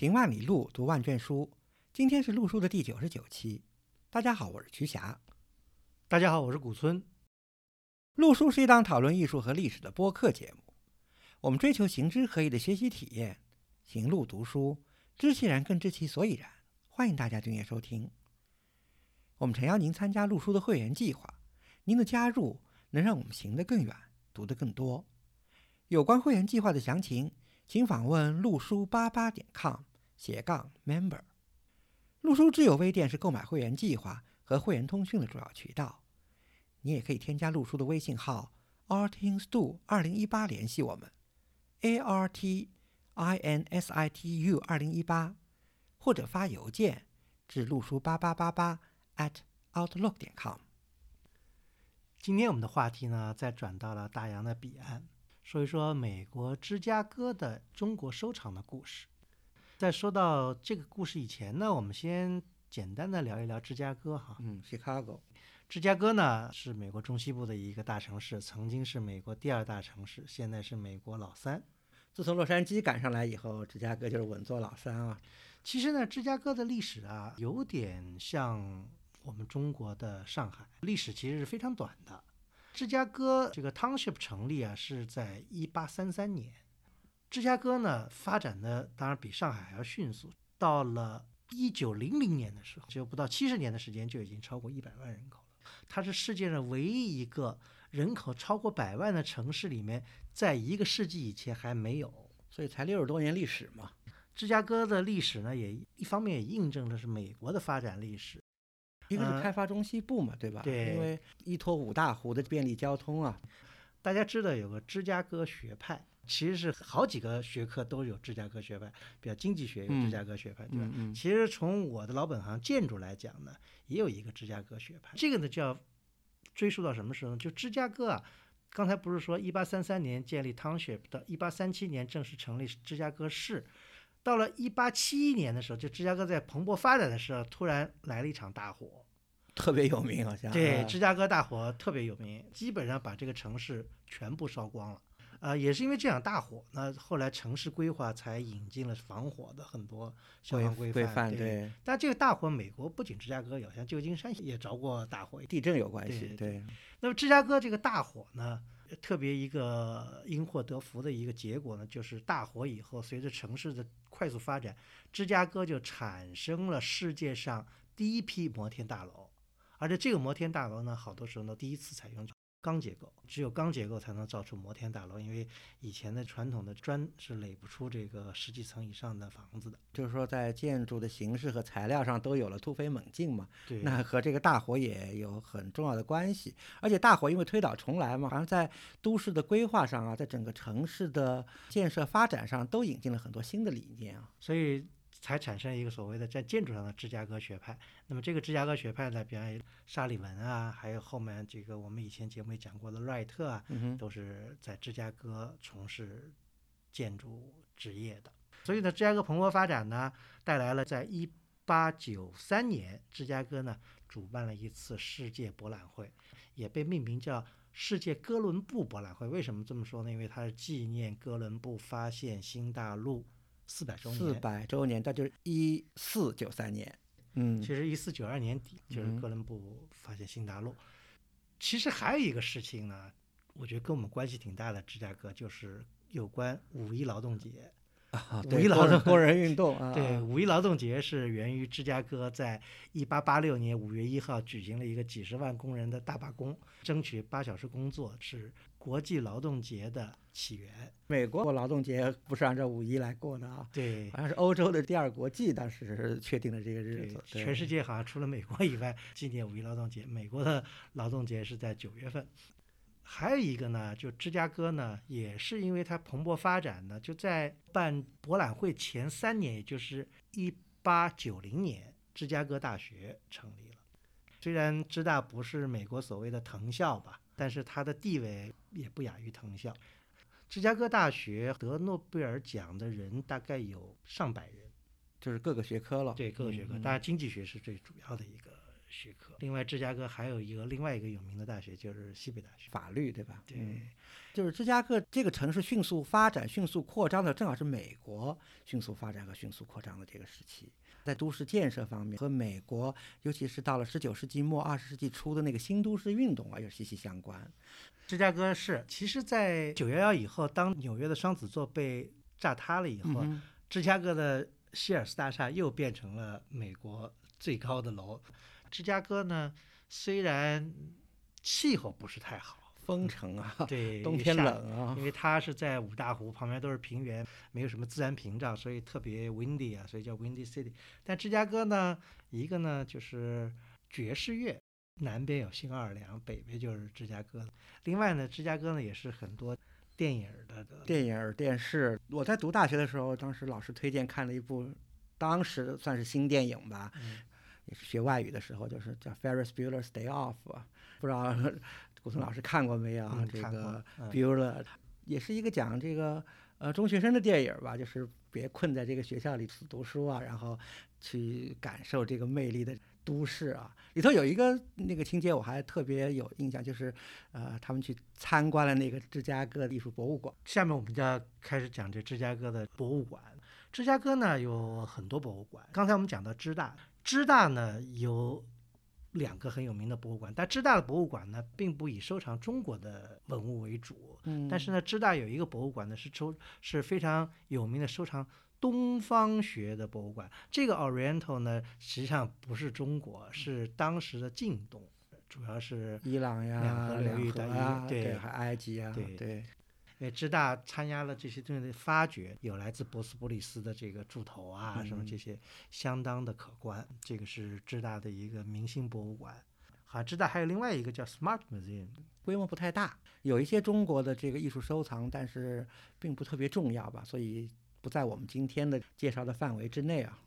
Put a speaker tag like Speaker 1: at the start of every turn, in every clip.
Speaker 1: 行万里路，读万卷书。今天是陆书的第九十九期。大家好，我是瞿霞。
Speaker 2: 大家好，我是古村。
Speaker 1: 陆书是一档讨论艺术和历史的播客节目。我们追求行知合一的学习体验，行路读书，知其然更知其所以然。欢迎大家订阅收听。我们诚邀您参加陆书的会员计划，您的加入能让我们行得更远，读得更多。有关会员计划的详情，请访问陆书八八点 com 斜杠 member。陆书知友微店是购买会员计划和会员通讯的主要渠道。你也可以添加陆书的微信号 artinstu 二零一八联系我们，a r t i n s i t u 二零一八，或者发邮件至陆书八八八八 at outlook 点 com。
Speaker 2: 今天我们的话题呢，再转到了大洋的彼岸，说一说美国芝加哥的中国收藏的故事。在说到这个故事以前呢，我们先简单的聊一聊芝加哥哈。
Speaker 1: 嗯，Chicago。
Speaker 2: 芝加哥呢是美国中西部的一个大城市，曾经是美国第二大城市，现在是美国老三。
Speaker 1: 自从洛杉矶赶上来以后，芝加哥就是稳坐老三啊。
Speaker 2: 其实呢，芝加哥的历史啊，有点像我们中国的上海，历史其实是非常短的。芝加哥这个 township 成立啊，是在一八三三年。芝加哥呢发展的当然比上海还要迅速，到了一九零零年的时候，只有不到七十年的时间，就已经超过一百万人口了。它是世界上唯一一个人口超过百万的城市里面，在一个世纪以前还没有，
Speaker 1: 所以才六十多年历史嘛。
Speaker 2: 芝加哥的历史呢，也一方面也印证了是美国的发展历史，
Speaker 1: 一个是开发中西部嘛，对吧？
Speaker 2: 对，
Speaker 1: 因为依托五大湖的便利交通啊。
Speaker 2: 大家知道有个芝加哥学派，其实是好几个学科都有芝加哥学派，比如经济学有芝加哥学派，对吧？其实从我的老本行建筑来讲呢，也有一个芝加哥学派。这个呢就要追溯到什么时候呢？就芝加哥啊，刚才不是说一八三三年建立 township 的，一八三七年正式成立芝加哥市，到了一八七一年的时候，就芝加哥在蓬勃发展的时候，突然来了一场大火。
Speaker 1: 特别有名，好像
Speaker 2: 对芝加哥大火特别有名，基本上把这个城市全部烧光了。呃，也是因为这场大火，那后来城市规划才引进了防火的很多消防规
Speaker 1: 范。
Speaker 2: 对，但这个大火，美国不仅芝加哥有，像旧金山也着过大火，
Speaker 1: 地震有关系。
Speaker 2: 对。那么芝加哥这个大火呢，特别一个因祸得福的一个结果呢，就是大火以后，随着城市的快速发展，芝加哥就产生了世界上第一批摩天大楼。而且这个摩天大楼呢，好多时候呢，第一次采用钢结构，只有钢结构才能造出摩天大楼，因为以前的传统的砖是垒不出这个十几层以上的房子的。
Speaker 1: 就是说，在建筑的形式和材料上都有了突飞猛进嘛。
Speaker 2: 对。
Speaker 1: 那和这个大火也有很重要的关系。而且大火因为推倒重来嘛，好像在都市的规划上啊，在整个城市的建设发展上都引进了很多新的理念啊。
Speaker 2: 所以。才产生一个所谓的在建筑上的芝加哥学派。那么这个芝加哥学派呢，比方沙利文啊，还有后面这个我们以前节目也讲过的赖特啊，都是在芝加哥从事建筑职业的。所以呢，芝加哥蓬勃发展呢，带来了在一八九三年，芝加哥呢主办了一次世界博览会，也被命名叫世界哥伦布博览会。为什么这么说呢？因为它是纪念哥伦布发现新大陆。四百周年，
Speaker 1: 四百周年，那就是一四九三年。嗯，
Speaker 2: 其实一四九二年底就是哥伦布发现新大陆。其实还有一个事情呢，我觉得跟我们关系挺大的，芝加哥就是有关五一劳动节。
Speaker 1: 啊，
Speaker 2: 五一劳动
Speaker 1: 工人运动啊，
Speaker 2: 对，五一劳动节是源于芝加哥在一八八六年五月一号举行了一个几十万工人的大罢工，争取八小时工作，是国际劳动节的起源。
Speaker 1: 美国过劳动节不是按照五一来过的啊，
Speaker 2: 对，
Speaker 1: 好像是欧洲的第二国际当时确定的这个日子。
Speaker 2: 全世界好像除了美国以外，纪念五一劳动节，美国的劳动节是在九月份。还有一个呢，就芝加哥呢，也是因为它蓬勃发展呢，就在办博览会前三年，也就是一八九零年，芝加哥大学成立了。虽然芝大不是美国所谓的藤校吧，但是它的地位也不亚于藤校。芝加哥大学得诺贝尔奖的人大概有上百人，
Speaker 1: 就是各个学科了。
Speaker 2: 对各个学科，当然经济学是最主要的一个许可。另外，芝加哥还有一个另外一个有名的大学，就是西北大学，
Speaker 1: 法律对吧？
Speaker 2: 对，
Speaker 1: 就是芝加哥这个城市迅速发展、迅速扩张的，正好是美国迅速发展和迅速扩张的这个时期。在都市建设方面，和美国，尤其是到了十九世纪末、二十世纪初的那个新都市运动啊，又息息相关。
Speaker 2: 芝加哥是，其实，在九幺幺以后，当纽约的双子座被炸塌了以后，芝加哥的希尔斯大厦又变成了美国最高的楼。芝加哥呢，虽然气候不是太好。
Speaker 1: 风城啊，
Speaker 2: 对，
Speaker 1: 冬天冷啊，
Speaker 2: 因为它是在五大湖旁边，都是平原，没有什么自然屏障，所以特别 windy 啊，所以叫 windy city。但芝加哥呢，一个呢就是爵士乐，南边有新奥尔良，北边就是芝加哥。另外呢，芝加哥呢也是很多电影的
Speaker 1: 电影电视。我在读大学的时候，当时老师推荐看了一部，当时算是新电影吧，学外语的时候，就是叫 Ferris Bueller's Day Off，不知道。古村老师看过没有？这个《Bueller》也是一个讲这个呃中学生的电影吧，就是别困在这个学校里读书啊，然后去感受这个魅力的都市啊。里头有一个那个情节我还特别有印象，就是呃他们去参观了那个芝加哥艺术博物馆。
Speaker 2: 下面我们就要开始讲这芝加哥的博物馆。芝加哥呢有很多博物馆，刚才我们讲到芝大，芝大呢有。两个很有名的博物馆，但芝大的博物馆呢，并不以收藏中国的文物为主。
Speaker 1: 嗯，
Speaker 2: 但是呢，芝大有一个博物馆呢，是收是非常有名的收藏东方学的博物馆。这个 Oriental 呢，实际上不是中国，是当时的近东，主要是
Speaker 1: 伊朗呀、
Speaker 2: 两河流域的，
Speaker 1: 对，还埃及啊，
Speaker 2: 对
Speaker 1: 对。
Speaker 2: 因为芝大参加了这些东西的发掘，有来自博斯普里斯的这个柱头啊，什么这些相当的可观。这个是芝大的一个明星博物馆。好，芝大还有另外一个叫 Smart Museum，
Speaker 1: 规模不太大，有一些中国的这个艺术收藏，但是并不特别重要吧，所以不在我们今天的介绍的范围之内啊。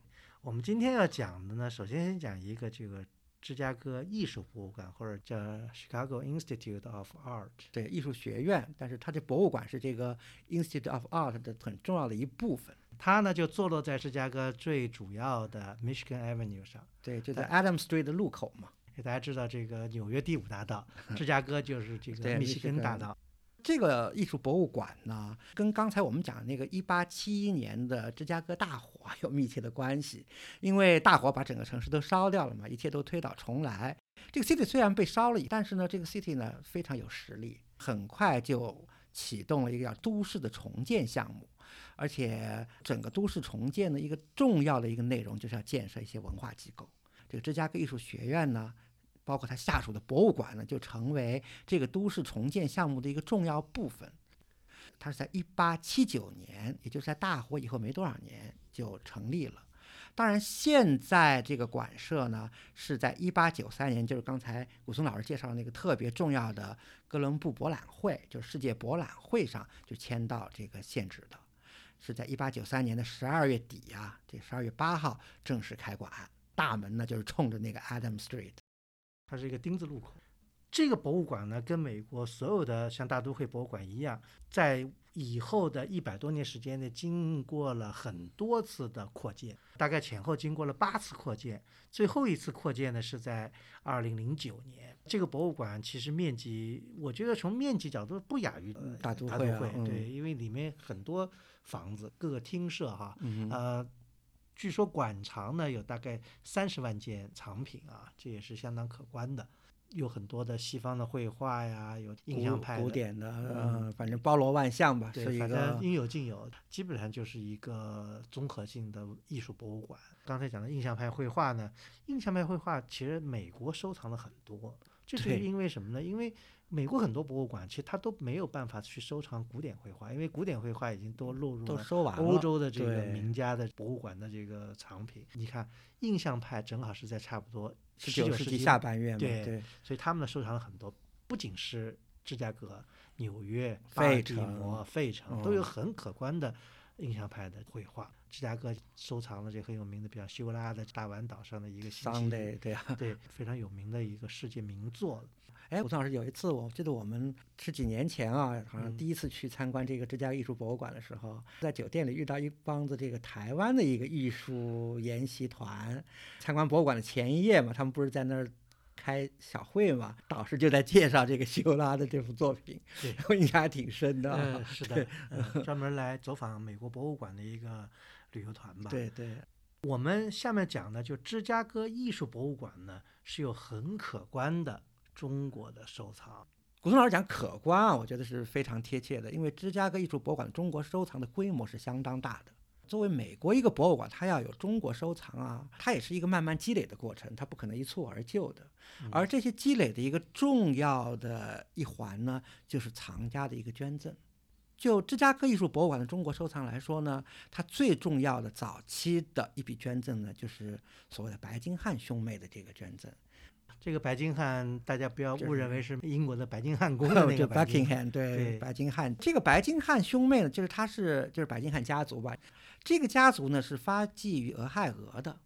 Speaker 2: 我们今天要讲的呢，首先先讲一个这个。芝加哥艺术博物馆，或者叫 Chicago Institute of Art，
Speaker 1: 对，艺术学院。但是它的博物馆是这个 Institute of Art 的很重要的一部分。
Speaker 2: 它呢就坐落在芝加哥最主要的 Michigan Avenue 上，
Speaker 1: 对，就在 Adam Street 的路口嘛。
Speaker 2: 大家知道这个纽约第五大道，芝加哥就是这个密西根大道。
Speaker 1: 这个艺术博物馆呢，跟刚才我们讲的那个1871年的芝加哥大火 有密切的关系，因为大火把整个城市都烧掉了嘛，一切都推倒重来。这个 city 虽然被烧了，但是呢，这个 city 呢非常有实力，很快就启动了一个叫都市的重建项目，而且整个都市重建的一个重要的一个内容就是要建设一些文化机构。这个芝加哥艺术学院呢。包括它下属的博物馆呢，就成为这个都市重建项目的一个重要部分。它是在1879年，也就是在大火以后没多少年就成立了。当然，现在这个馆舍呢，是在1893年，就是刚才古松老师介绍的那个特别重要的哥伦布博览会，就是世界博览会上就迁到这个现址的，是在1893年的12月底呀，这12月8号正式开馆，大门呢就是冲着那个 Adam Street。
Speaker 2: 它是一个丁字路口。这个博物馆呢，跟美国所有的像大都会博物馆一样，在以后的一百多年时间内，经过了很多次的扩建，大概前后经过了八次扩建。最后一次扩建呢，是在二零零九年。这个博物馆其实面积，我觉得从面积角度不亚于
Speaker 1: 大都
Speaker 2: 会，
Speaker 1: 啊，
Speaker 2: 对，因为里面很多房子，各个厅舍哈，呃。据说馆藏呢有大概三十万件藏品啊，这也是相当可观的。有很多的西方的绘画呀，有印象派
Speaker 1: 古典的，嗯，反正包罗万象吧，是一个
Speaker 2: 应有尽有，基本上就是一个综合性的艺术博物馆。刚才讲的印象派绘画呢，印象派绘画其实美国收藏了很多，这是因为什么呢？因为美国很多博物馆其实它都没有办法去收藏古典绘画，因为古典绘画已经都落入了欧洲的这个名家的博物馆的这个藏品。你看，印象派正好是在差不多十九世
Speaker 1: 纪下半叶嘛，
Speaker 2: 对，所以他们呢收藏了很多，不仅是芝加哥、纽约、巴尔的摩、费城都有很可观的印象派的绘画。芝加哥收藏了这很有名的，比较修拉的大碗岛上的一个星期
Speaker 1: 对对啊，
Speaker 2: 对，非常有名的一个世界名作。
Speaker 1: 哎，吴老师，有一次我记得我们十几年前啊，好像第一次去参观这个芝加哥艺术博物馆的时候，在酒店里遇到一帮子这个台湾的一个艺术研习团，参观博物馆的前一夜嘛，他们不是在那儿开小会嘛，导师就在介绍这个修拉的这幅作品，我印象还挺深的。
Speaker 2: 嗯，是的，专门来走访美国博物馆的一个旅游团吧。
Speaker 1: 对对，
Speaker 2: 我们下面讲的就芝加哥艺术博物馆呢，是有很可观的。中国的收藏，
Speaker 1: 古松老师讲可观啊，我觉得是非常贴切的。因为芝加哥艺术博物馆中国收藏的规模是相当大的。作为美国一个博物馆，它要有中国收藏啊，它也是一个慢慢积累的过程，它不可能一蹴而就的。而这些积累的一个重要的一环呢，就是藏家的一个捐赠。就芝加哥艺术博物馆的中国收藏来说呢，它最重要的早期的一笔捐赠呢，就是所谓的白金汉兄妹的这个捐赠。
Speaker 2: 这个白金汉，大家不要误认为是英国的白金汉宫的 那个白金汉。
Speaker 1: 对，白金汉。这个白金汉兄妹呢，就是他是就是白金汉家族吧。这个家族呢是发迹于俄亥俄的，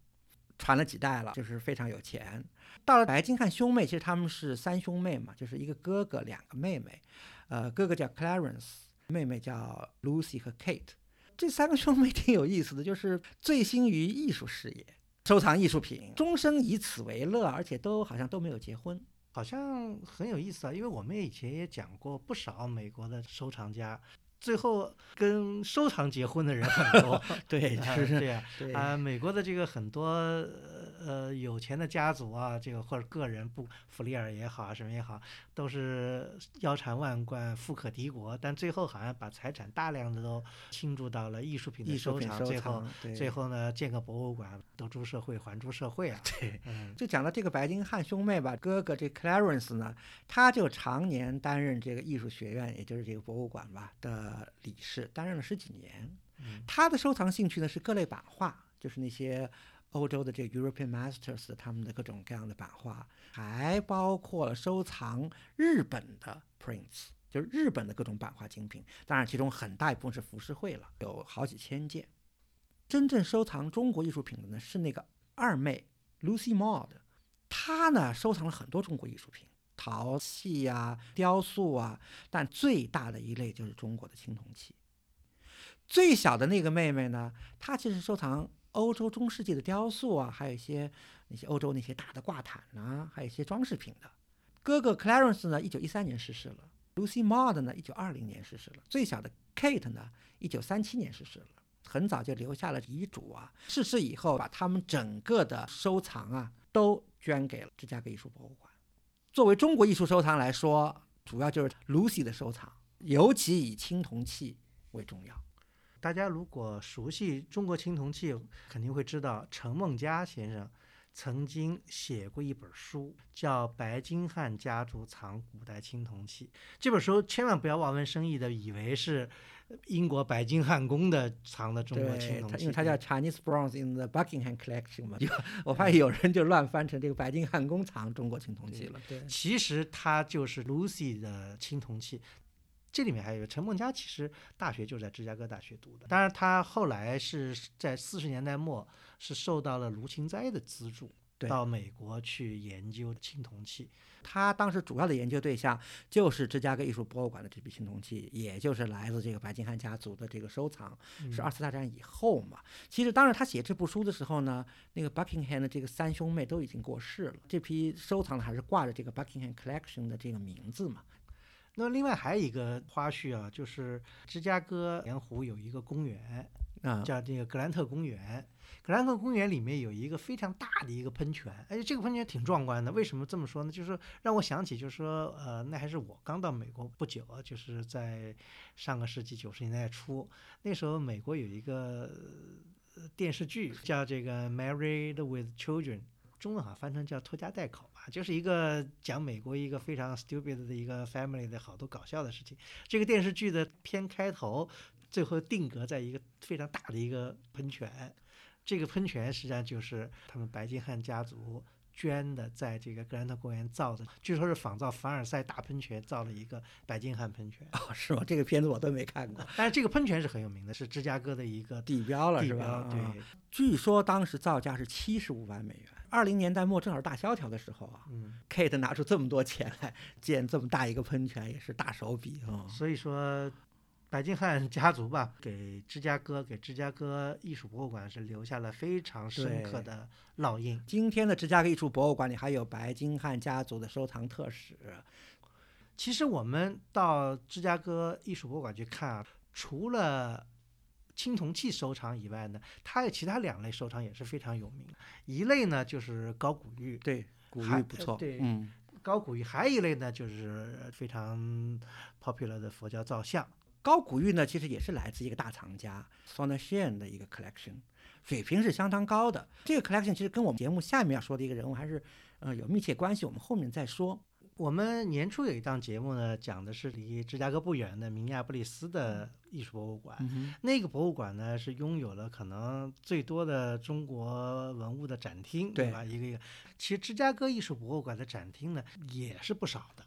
Speaker 1: 传了几代了，就是非常有钱。到了白金汉兄妹，其实他们是三兄妹嘛，就是一个哥哥，两个妹妹。呃，哥哥叫 Clarence，妹妹叫 Lucy 和 Kate。这三个兄妹挺有意思的，就是醉心于艺术事业。收藏艺术品，终生以此为乐，而且都好像都没有结婚，
Speaker 2: 好像很有意思啊。因为我们以前也讲过不少美国的收藏家。最后跟收藏结婚的人很多，
Speaker 1: 对，是这
Speaker 2: 样啊。美国的这个很多呃有钱的家族啊，这个或者个人，不弗利尔也好啊，什么也好，都是腰缠万贯、富可敌国，但最后好像把财产大量的都倾注到了艺术品的
Speaker 1: 收
Speaker 2: 藏，最后最后呢建个博物馆，得诸社会还诸社会啊。
Speaker 1: 对，就讲到这个白金汉兄妹吧，哥哥这 Clarence 呢，他就常年担任这个艺术学院，也就是这个博物馆吧的。呃，理事担任了十几年。他的收藏兴趣呢是各类版画，就是那些欧洲的这个 European Masters 他们的各种各样的版画，还包括了收藏日本的 prints，就是日本的各种版画精品。当然，其中很大一部分是浮世绘了，有好几千件。真正收藏中国艺术品的呢是那个二妹 Lucy Maud，她呢收藏了很多中国艺术品。陶器呀、雕塑啊，但最大的一类就是中国的青铜器。最小的那个妹妹呢，她其实收藏欧洲中世纪的雕塑啊，还有一些那些欧洲那些大的挂毯啊，还有一些装饰品的。哥哥 Clarence 呢，一九一三年逝世了；Lucy Maud 呢，一九二零年逝世了；最小的 Kate 呢，一九三七年逝世了。很早就留下了遗嘱啊，逝世以后把他们整个的收藏啊，都捐给了芝加哥艺术博物馆。作为中国艺术收藏来说，主要就是 Lucy 的收藏，尤其以青铜器为重要。
Speaker 2: 大家如果熟悉中国青铜器，肯定会知道陈梦家先生曾经写过一本书，叫《白金汉家族藏古代青铜器》。这本书千万不要望文生义的以为是。英国白金汉宫的藏的中国青铜器，
Speaker 1: 因为它叫 Chinese Bronze in the Buckingham Collection 嘛，就我发现有人就乱翻成这个白金汉宫藏中国青铜器了。对，
Speaker 2: 其实它就是 Lucy 的青铜器。这里面还有一个陈梦家，其实大学就在芝加哥大学读的，当然他后来是在四十年代末是受到了卢芹斋的资助。到美国去研究青铜器，
Speaker 1: 他当时主要的研究对象就是芝加哥艺术博物馆的这批青铜器，也就是来自这个白金汉家族的这个收藏，是二次大战以后嘛。其实，当时他写这部书的时候呢，那个 Buckingham 的这个三兄妹都已经过世了，这批收藏的还是挂着这个 Buckingham Collection 的这个名字嘛。
Speaker 2: 那另外还有一个花絮啊，就是芝加哥盐湖有一个公园。
Speaker 1: 啊，
Speaker 2: 叫这个格兰特公园。格兰特公园里面有一个非常大的一个喷泉，而且这个喷泉挺壮观的。为什么这么说呢？就是说让我想起，就是说，呃，那还是我刚到美国不久，就是在上个世纪九十年代初，那时候美国有一个电视剧叫这个《Married with Children》，中文好像翻成叫《拖家带口》吧，就是一个讲美国一个非常 stupid 的一个 family 的好多搞笑的事情。这个电视剧的片开头。最后定格在一个非常大的一个喷泉，这个喷泉实际上就是他们白金汉家族捐的，在这个格兰特公园造的，据说是仿造凡尔赛大喷泉造了一个白金汉喷泉。
Speaker 1: 哦，是吗？这个片子我都没看过。
Speaker 2: 但是这个喷泉是很有名的，是芝加哥的一个
Speaker 1: 地标了，
Speaker 2: 地
Speaker 1: 是吧？
Speaker 2: 标。对，
Speaker 1: 据说当时造价是七十五万美元。二零年代末正好大萧条的时候啊，
Speaker 2: 嗯
Speaker 1: ，Kate 拿出这么多钱来建这么大一个喷泉，也是大手笔啊。
Speaker 2: 所以说。白金汉家族吧，给芝加哥、给芝加哥艺术博物馆是留下了非常深刻的烙印。
Speaker 1: 今天的芝加哥艺术博物馆里还有白金汉家族的收藏特使。
Speaker 2: 其实我们到芝加哥艺术博物馆去看啊，除了青铜器收藏以外呢，它有其他两类收藏也是非常有名。一类呢就是高古玉，
Speaker 1: 对，古玉不错。
Speaker 2: 对
Speaker 1: 嗯，
Speaker 2: 高古玉；还有一类呢就是非常 popular 的佛教造像。
Speaker 1: 高古玉呢，其实也是来自一个大藏家 s o n a s h a n 的一个 collection，水平是相当高的。这个 collection 其实跟我们节目下面要说的一个人物还是呃有密切关系，我们后面再说。
Speaker 2: 我们年初有一档节目呢，讲的是离芝加哥不远的明尼亚布利斯的艺术博物馆。
Speaker 1: 嗯
Speaker 2: 那个博物馆呢，是拥有了可能最多的中国文物的展厅，
Speaker 1: 对
Speaker 2: 吧？一个一个。其实芝加哥艺术博物馆的展厅呢，也是不少的。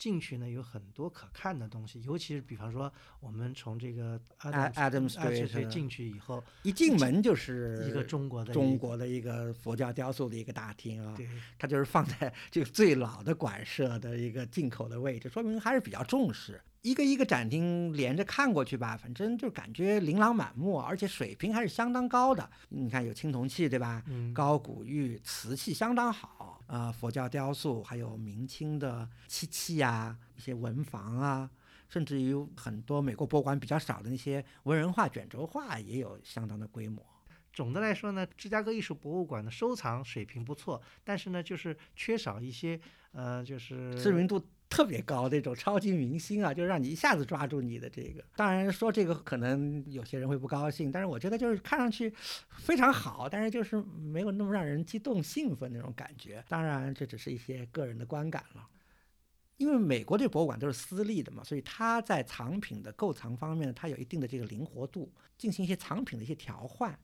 Speaker 2: 进去呢有很多可看的东西，尤其是比方说，我们从这个
Speaker 1: Ad- Adam Street
Speaker 2: 对进去以后，
Speaker 1: 一进门就是
Speaker 2: 一个中国的
Speaker 1: 中国的一个佛教雕塑的一个大厅啊，
Speaker 2: 对
Speaker 1: 它就是放在这个最老的馆舍的一个进口的位置，说明还是比较重视。一个一个展厅连着看过去吧，反正就感觉琳琅满目，而且水平还是相当高的。你看有青铜器对吧？
Speaker 2: 嗯，
Speaker 1: 高古玉、瓷器相当好，啊，佛教雕塑，还有明清的漆器啊，一些文房啊，甚至于很多美国博物馆比较少的那些文人画、卷轴画也有相当的规模。
Speaker 2: 总的来说呢，芝加哥艺术博物馆的收藏水平不错，但是呢，就是缺少一些呃，就是
Speaker 1: 知名度特别高那种超级明星啊，就让你一下子抓住你的这个。当然说这个可能有些人会不高兴，但是我觉得就是看上去非常好，但是就是没有那么让人激动兴奋那种感觉。当然这只是一些个人的观感了。因为美国这博物馆都是私立的嘛，所以它在藏品的购藏方面，它有一定的这个灵活度，进行一些藏品的一些调换。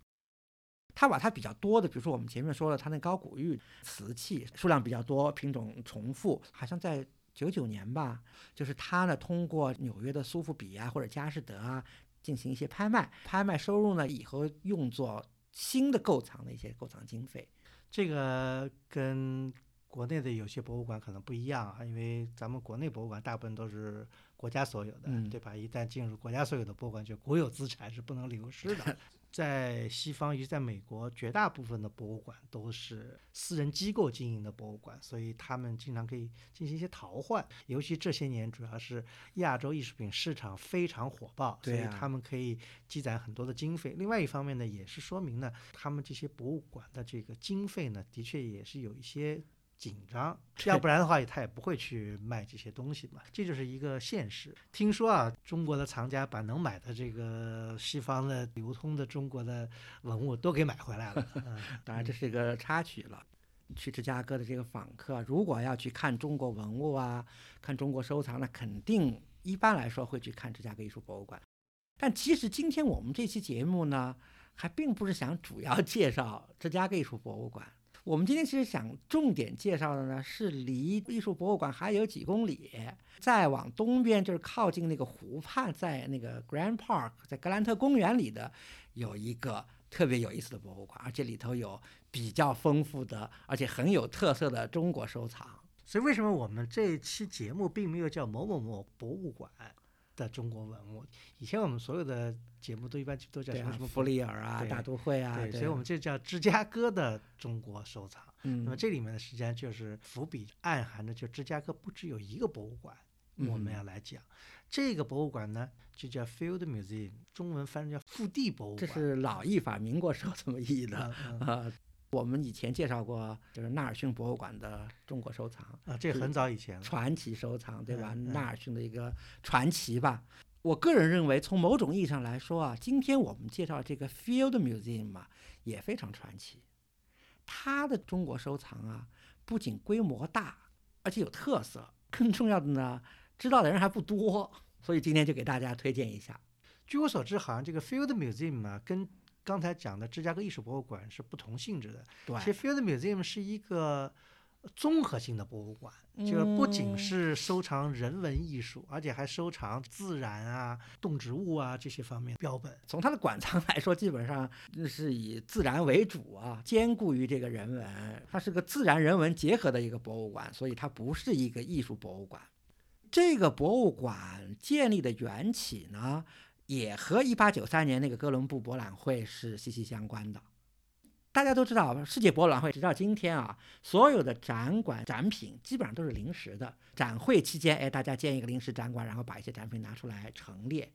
Speaker 1: 它把它比较多的，比如说我们前面说了，它那高古玉瓷器数量比较多，品种重复，好像在九九年吧，就是他呢通过纽约的苏富比啊或者佳士得啊进行一些拍卖，拍卖收入呢以后用作新的购藏的一些购藏经费。
Speaker 2: 这个跟国内的有些博物馆可能不一样啊，因为咱们国内博物馆大部分都是国家所有的，
Speaker 1: 嗯
Speaker 2: 对吧？一旦进入国家所有的博物馆，就国有资产是不能流失的。在西方，尤其在美国，绝大部分的博物馆都是私人机构经营的博物馆，所以他们经常可以进行一些淘换。尤其这些年，主要是亚洲艺术品市场非常火爆，所以他们可以积攒很多的经费。另外一方面呢，也是说明呢，他们这些博物馆的这个经费呢，的确也是有一些紧张，要不然的话，他也不会去卖这些东西嘛。这就是一个现实。听说啊，中国的藏家把能买的这个西方的流通的中国的文物都给买回来了。嗯，
Speaker 1: 当然这是一个插曲了。去芝加哥的这个访客，如果要去看中国文物啊，看中国收藏，那肯定一般来说会去看芝加哥艺术博物馆。但其实今天我们这期节目呢，还并不是想主要介绍芝加哥艺术博物馆。我们今天其实想重点介绍的呢，是离艺术博物馆还有几公里，再往东边就是靠近那个湖畔，在那个 Grand Park，在格兰特公园里的有一个特别有意思的博物馆，而且里头有比较丰富的，而且很有特色的中国收藏。
Speaker 2: 所以为什么我们这一期节目并没有叫某某某博物馆的中国文物？以前我们所有的节目都一般都叫什么什，么
Speaker 1: 弗里尔啊，大都会啊，
Speaker 2: 对，所以我们这叫芝加哥的中国收藏。那么
Speaker 1: 嗯，
Speaker 2: 这里面呢，实际上就是伏笔暗含着，就芝加哥不只有一个博物馆，我们
Speaker 1: 嗯
Speaker 2: 要来讲。这个博物馆呢，就叫 Field Museum，中文翻译叫腹地博物馆。
Speaker 1: 这是老译法，民国时候这么译的。
Speaker 2: 嗯嗯
Speaker 1: 呃，我们以前介绍过，就是纳尔逊博物馆的中国收藏，
Speaker 2: 啊，这很早以前了。
Speaker 1: 传奇收藏，对吧？纳尔逊的一个传奇吧。我个人认为，从某种意义上来说啊，今天我们介绍这个 Field Museum 啊，也非常传奇。它的中国收藏啊，不仅规模大，而且有特色，更重要的呢，知道的人还不多。所以今天就给大家推荐一下。
Speaker 2: 据我所知，好像这个 Field Museum 啊，跟刚才讲的芝加哥艺术博物馆是不同性质的。
Speaker 1: 对，
Speaker 2: 其实 Field Museum 是一个综合性的博物馆，就是不仅是收藏人文艺术，而且还收藏自然啊、动植物啊这些方面标本。
Speaker 1: 从它的馆藏来说，基本上是以自然为主啊，兼顾于这个人文。它是个自然人文结合的一个博物馆，所以它不是一个艺术博物馆。这个博物馆建立的缘起呢，也和1893年那个哥伦布博览会是息息相关的。大家都知道，世界博览会直到今天啊，所有的展馆展品基本上都是临时的。展会期间，哎，大家建一个临时展馆，然后把一些展品拿出来陈列。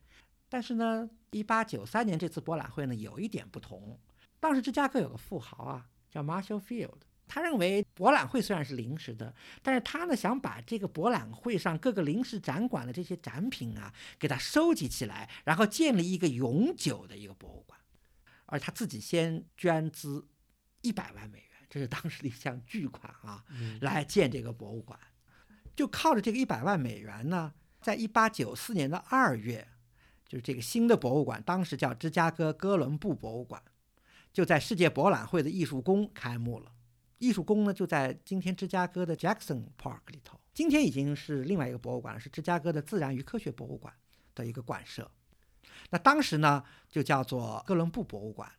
Speaker 1: 但是呢一八九三年这次博览会呢，有一点不同。当时芝加哥有个富豪啊，叫 Marshall Field。他认为博览会虽然是临时的，但是他呢想把这个博览会上各个临时展馆的这些展品啊，给它收集起来，然后建立一个永久的一个博物馆。而他自己先捐资一百万美元，这是当时的一项巨款啊，来建这个博物馆。就靠着这个一百万美元呢，在一八九四年的二月，就是这个新的博物馆，当时叫芝加哥哥伦布博物馆，就在世界博览会的艺术宫开幕了。艺术宫呢，就在今天芝加哥的 Jackson Park 里头。今天已经是另外一个博物馆了，是芝加哥的自然与科学博物馆的一个馆舍。那当时呢，就叫做哥伦布博物馆。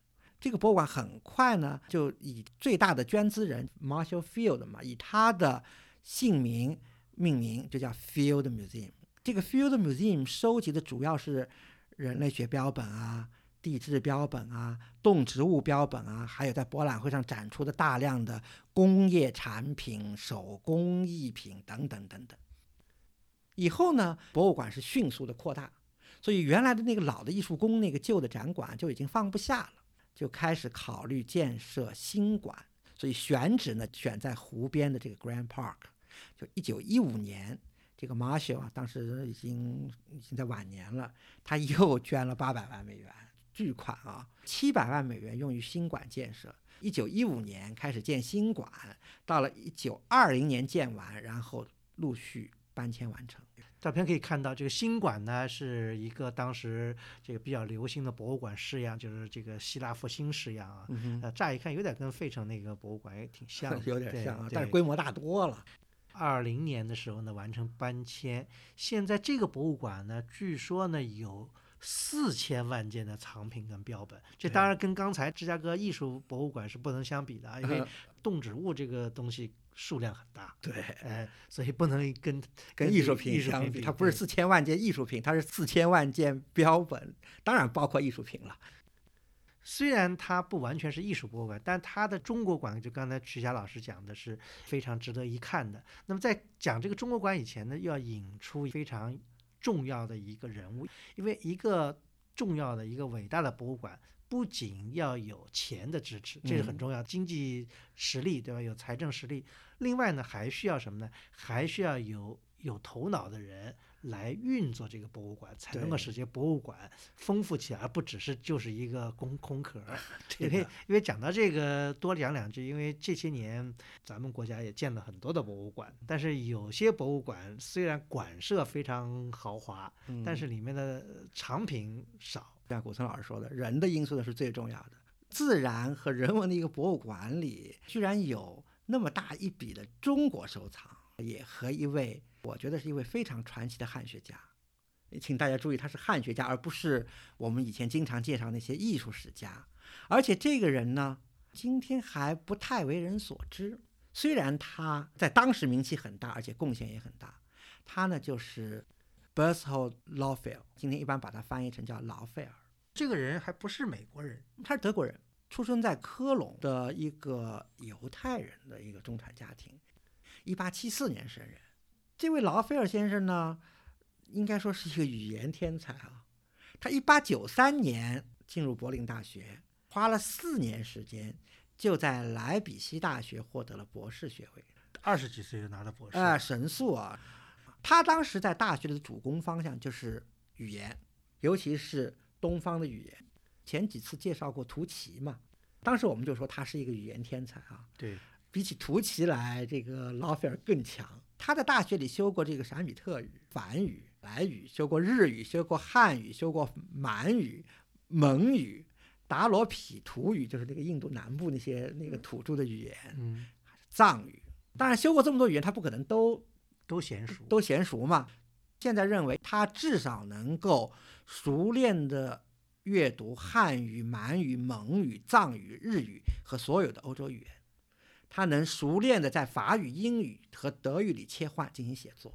Speaker 1: 这个博物馆很快呢，就以最大的捐资人 Marshall Field 嘛，以他的姓名命名，就叫 Field Museum。这个 Field Museum 收集的主要是人类学标本啊。地质标本啊，动植物标本啊，还有在博览会上展出的大量的工业产品、手工艺品等等等等。以后呢，博物馆是迅速的扩大，所以原来的那个老的艺术宫、那个旧的展馆就已经放不下了，就开始考虑建设新馆。所以选址呢，选在湖边的这个 Grand Park。就一九一五年，这个 Marshall 啊，当时已经已经在晚年了，他又捐了八百万美元。巨款啊，七百万美元用于新馆建设。一九一五年开始建新馆，到了一九二零年建完，然后陆续搬迁完成。
Speaker 2: 照片可以看到，这个新馆呢是一个当时这个比较流行的博物馆式样，就是这个希腊复兴式样啊。呃，乍一看有点跟费城那个博物馆也挺像，
Speaker 1: 有点像啊，但是规模大多了。
Speaker 2: 二零年的时候呢，完成搬迁。现在这个博物馆呢，据说呢有。四千万件的藏品跟标本，这当然跟刚才芝加哥艺术博物馆是不能相比的啊，因为 动植物这个东西数量很大。
Speaker 1: 对，
Speaker 2: 哎，所以不能跟
Speaker 1: 跟艺术品相比。它不是四千万件艺术品，它是四千万件标本，当然包括艺术品了。
Speaker 2: 虽然它不完全是艺术博物馆，但它的中国馆，就刚才曲霞老师讲的是非常值得一看的。那么在讲这个中国馆以前呢，要引出非常。重要的一个人物，因为一个重要的一个伟大的博物馆，不仅要有钱的支持，这是很重要，经济实力对吧？有财政实力，另外呢，还需要什么呢？还需要有有头脑的人。来运作这个博物馆，才能够使这博物馆丰富起来，而不只是就是一个空 空壳。因为因为讲到这个，多讲两句。因为这些年咱们国家也建了很多的博物馆，但是有些博物馆虽然馆舍非常豪华，但是里面的藏品少。
Speaker 1: 像古村老师说的，人的因素呢是最重要的。自然和人文的一个博物馆里，居然有那么大一笔的中国收藏，也和一位。我觉得是一位非常传奇的汉学家，请大家注意，他是汉学家，而不是我们以前经常介绍那些艺术史家。而且这个人呢，今天还不太为人所知。虽然他在当时名气很大，而且贡献也很大。他呢就是 Berthold Laufel，今天一般把他翻译成叫劳费尔。
Speaker 2: 这个人还不是美国人，
Speaker 1: 他是德国人，出生在科隆的一个犹太人的一个中产家庭，一八七四年生人。这位劳菲尔先生呢，应该说是一个语言天才啊。他一八九三年进入柏林大学，花了四年时间，就在莱比锡大学获得了博士学位。
Speaker 2: 二十几岁就拿了博士，
Speaker 1: 啊，神速啊！他当时在大学的主攻方向就是语言，尤其是东方的语言。前几次介绍过图奇嘛，当时我们就说他是一个语言天才啊。
Speaker 2: 对，
Speaker 1: 比起图奇来，这个劳菲尔更强。他在大学里修过这个闪米特语、梵语、莱语，修过日语，修过汉语，修过满语、蒙语，达罗毗荼语，就是那个印度南部那些那个土著的语言，
Speaker 2: 嗯，
Speaker 1: 藏语。当然，修过这么多语言，他不可能都
Speaker 2: 都娴熟，
Speaker 1: 都娴熟嘛。现在认为他至少能够熟练的阅读汉语、满语、蒙语、藏语、日语和所有的欧洲语言，他能熟练的在法语、英语和德语里切换进行写作。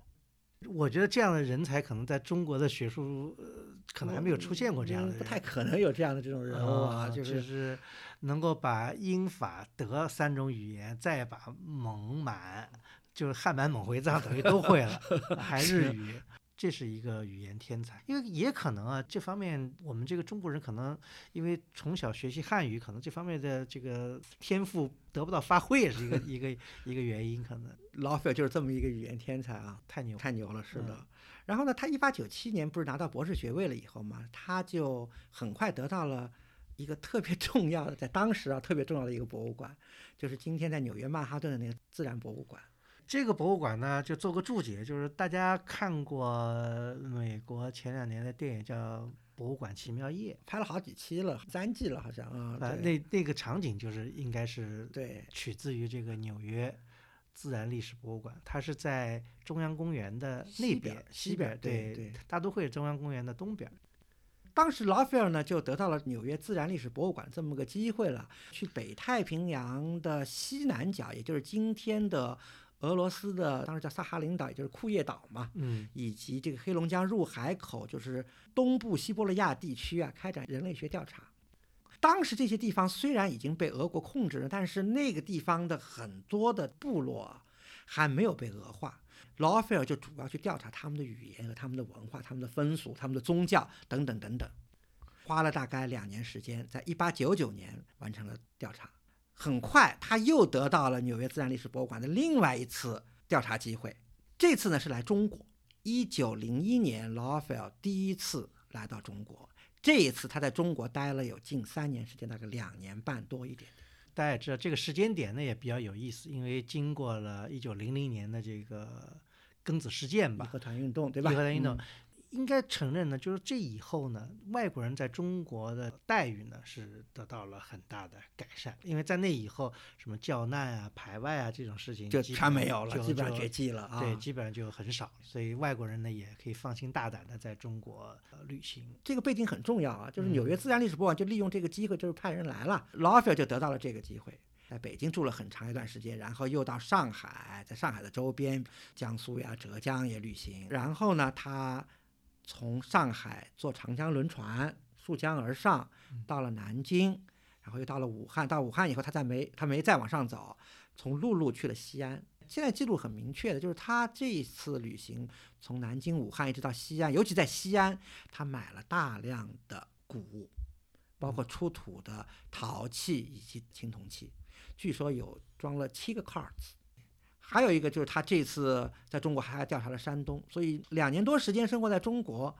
Speaker 2: 我觉得这样的人才可能在中国的学术，呃，可能还没有出现过这样的人，
Speaker 1: 不太可能有这样的这种人物啊，
Speaker 2: 就
Speaker 1: 是
Speaker 2: 能够把英法德三种语言，再把蒙满，就是汉满蒙回藏等于都会了，还日语。这是一个语言天才，因为也可能啊，这方面我们这个中国人可能因为从小学习汉语，可能这方面的这个天赋得不到发挥，也是一个一个一个原因。可能
Speaker 1: 老菲尔就是这么一个语言天才啊，
Speaker 2: 太牛
Speaker 1: 太牛了，是的。然后呢，他一八九七年不是拿到博士学位了以后嘛，他就很快得到了一个特别重要的，在当时啊特别重要的一个博物馆，就是今天在纽约曼哈顿的那个自然博物馆。
Speaker 2: 这个博物馆呢，就做个注解，就是大家看过美国前两年的电影叫《博物馆奇妙夜》，
Speaker 1: 拍了好几期了，三季了好像啊。
Speaker 2: 那那个场景就是应该是
Speaker 1: 对
Speaker 2: 取自于这个纽约自然历史博物馆，它是在中央公园的那边
Speaker 1: 西
Speaker 2: 边，
Speaker 1: 对对，
Speaker 2: 大都会中央公园的东边。
Speaker 1: 当时拉斐尔呢就得到了纽约自然历史博物馆这么个机会了，去北太平洋的西南角，也就是今天的。俄罗斯的当时叫萨哈林岛，也就是库页岛嘛，
Speaker 2: 嗯，
Speaker 1: 以及这个黑龙江入海口，就是东部西伯利亚地区啊，开展人类学调查。当时这些地方虽然已经被俄国控制了，但是那个地方的很多的部落还没有被俄化。劳菲尔就主要去调查他们的语言和他们的文化、他们的风俗、他们的宗教等等等等，花了大概两年时间，在一八九九年完成了调查。很快，他又得到了纽约自然历史博物馆的另外一次调查机会。这次呢是来中国。一九零一年，劳菲尔第一次来到中国。这一次他在中国待了有近三年时间，大概两年半多一点。
Speaker 2: 大家也知道，这个时间点呢也比较有意思，因为经过了一九零零年的这个庚子事件吧，
Speaker 1: 义和团运动，对吧？
Speaker 2: 义和团运动。应该承认呢，就是这以后呢，外国人在中国的待遇呢是得到了很大的改善，因为在那以后，什么教难啊、排外啊这种事情
Speaker 1: 就全没有了，
Speaker 2: 基
Speaker 1: 本上绝迹了啊。
Speaker 2: 对，基本上就很少，所以外国人呢也可以放心大胆的在中国呃旅行。
Speaker 1: 这个背景很重要啊，就是纽约自然历史博物馆就利用这个机会，就是派人来了，劳菲尔就得到了这个机会，在北京住了很长一段时间，然后又到上海，在上海的周边，江苏呀、浙江也旅行，然后呢，他。从上海坐长江轮船溯江而上，到了南京，然后又到了武汉。到武汉以后，他再没他没再往上走，从陆路去了西安。现在记录很明确的，就是他这一次旅行从南京、武汉一直到西安，尤其在西安，他买了大量的古物，包括出土的陶器以及青铜器，据说有装了七个 carts。还有一个就是他这次在中国还调查了山东，所以两年多时间生活在中国。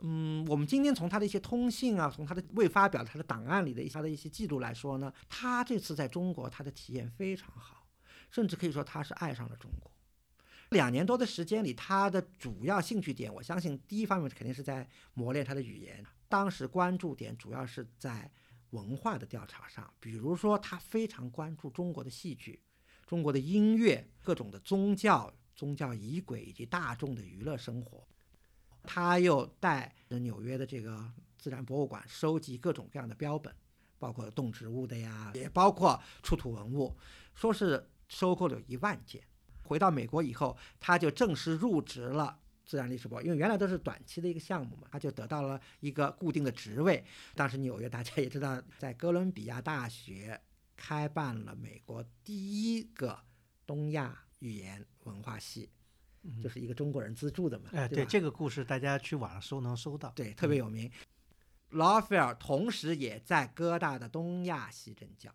Speaker 1: 嗯，我们今天从他的一些通信啊，从他的未发表他的档案里的他的一些记录来说呢，他这次在中国他的体验非常好，甚至可以说他是爱上了中国。两年多的时间里，他的主要兴趣点，我相信第一方面肯定是在磨练他的语言。当时关注点主要是在文化的调查上，比如说他非常关注中国的戏剧。中国的音乐、各种的宗教、宗教仪轨以及大众的娱乐生活，他又带着纽约的这个自然博物馆收集各种各样的标本，包括动植物的呀，也包括出土文物，说是收购了一万件。回到美国以后，他就正式入职了自然历史博，因为原来都是短期的一个项目嘛，他就得到了一个固定的职位。当时纽约大家也知道，在哥伦比亚大学。开办了美国第一个东亚语言文化系，就是一个中国人资助的嘛。
Speaker 2: 哎，
Speaker 1: 对，
Speaker 2: 这个故事大家去网上搜能搜到。
Speaker 1: 对，特别有名。劳菲尔同时也在哥大的东亚系任教，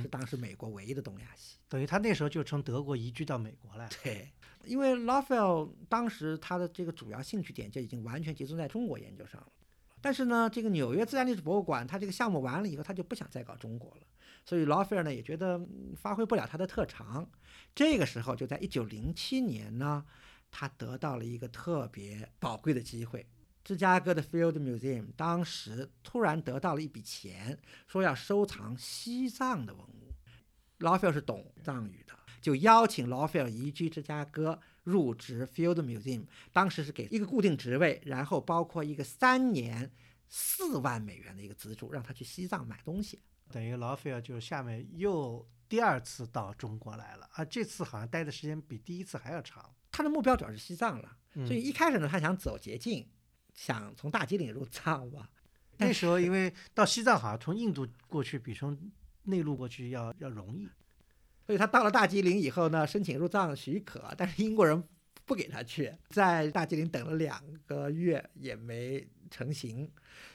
Speaker 1: 是当时美国唯一的东亚系。
Speaker 2: 等于他那时候就从德国移居到美国来。
Speaker 1: 对，因为劳菲尔当时他的这个主要兴趣点就已经完全集中在中国研究上了。但是呢，这个纽约自然历史博物馆他这个项目完了以后，他就不想再搞中国了。所以劳菲尔呢也觉得发挥不了他的特长，这个时候就在一九零七年呢，他得到了一个特别宝贵的机会。芝加哥的 Field Museum 当时突然得到了一笔钱，说要收藏西藏的文物。劳菲尔是懂藏语的，就邀请劳菲尔移居芝加哥，入职 Field Museum。当时是给一个固定职位，然后包括一个三年四万美元的一个资助，让他去西藏买东西。
Speaker 2: 等于劳菲尔就是下面又第二次到中国来了，啊，这次好像待的时间比第一次还要长。
Speaker 1: 他的目标主要是西藏了，所以一开始呢，他想走捷径，想从大吉岭入藏吧。
Speaker 2: 那时候因为到西藏好像从印度过去比从内陆过去要要容易，
Speaker 1: 所以他到了大吉岭以后呢，申请入藏许可，但是英国人不给他去，在大吉岭等了两个月也没成型，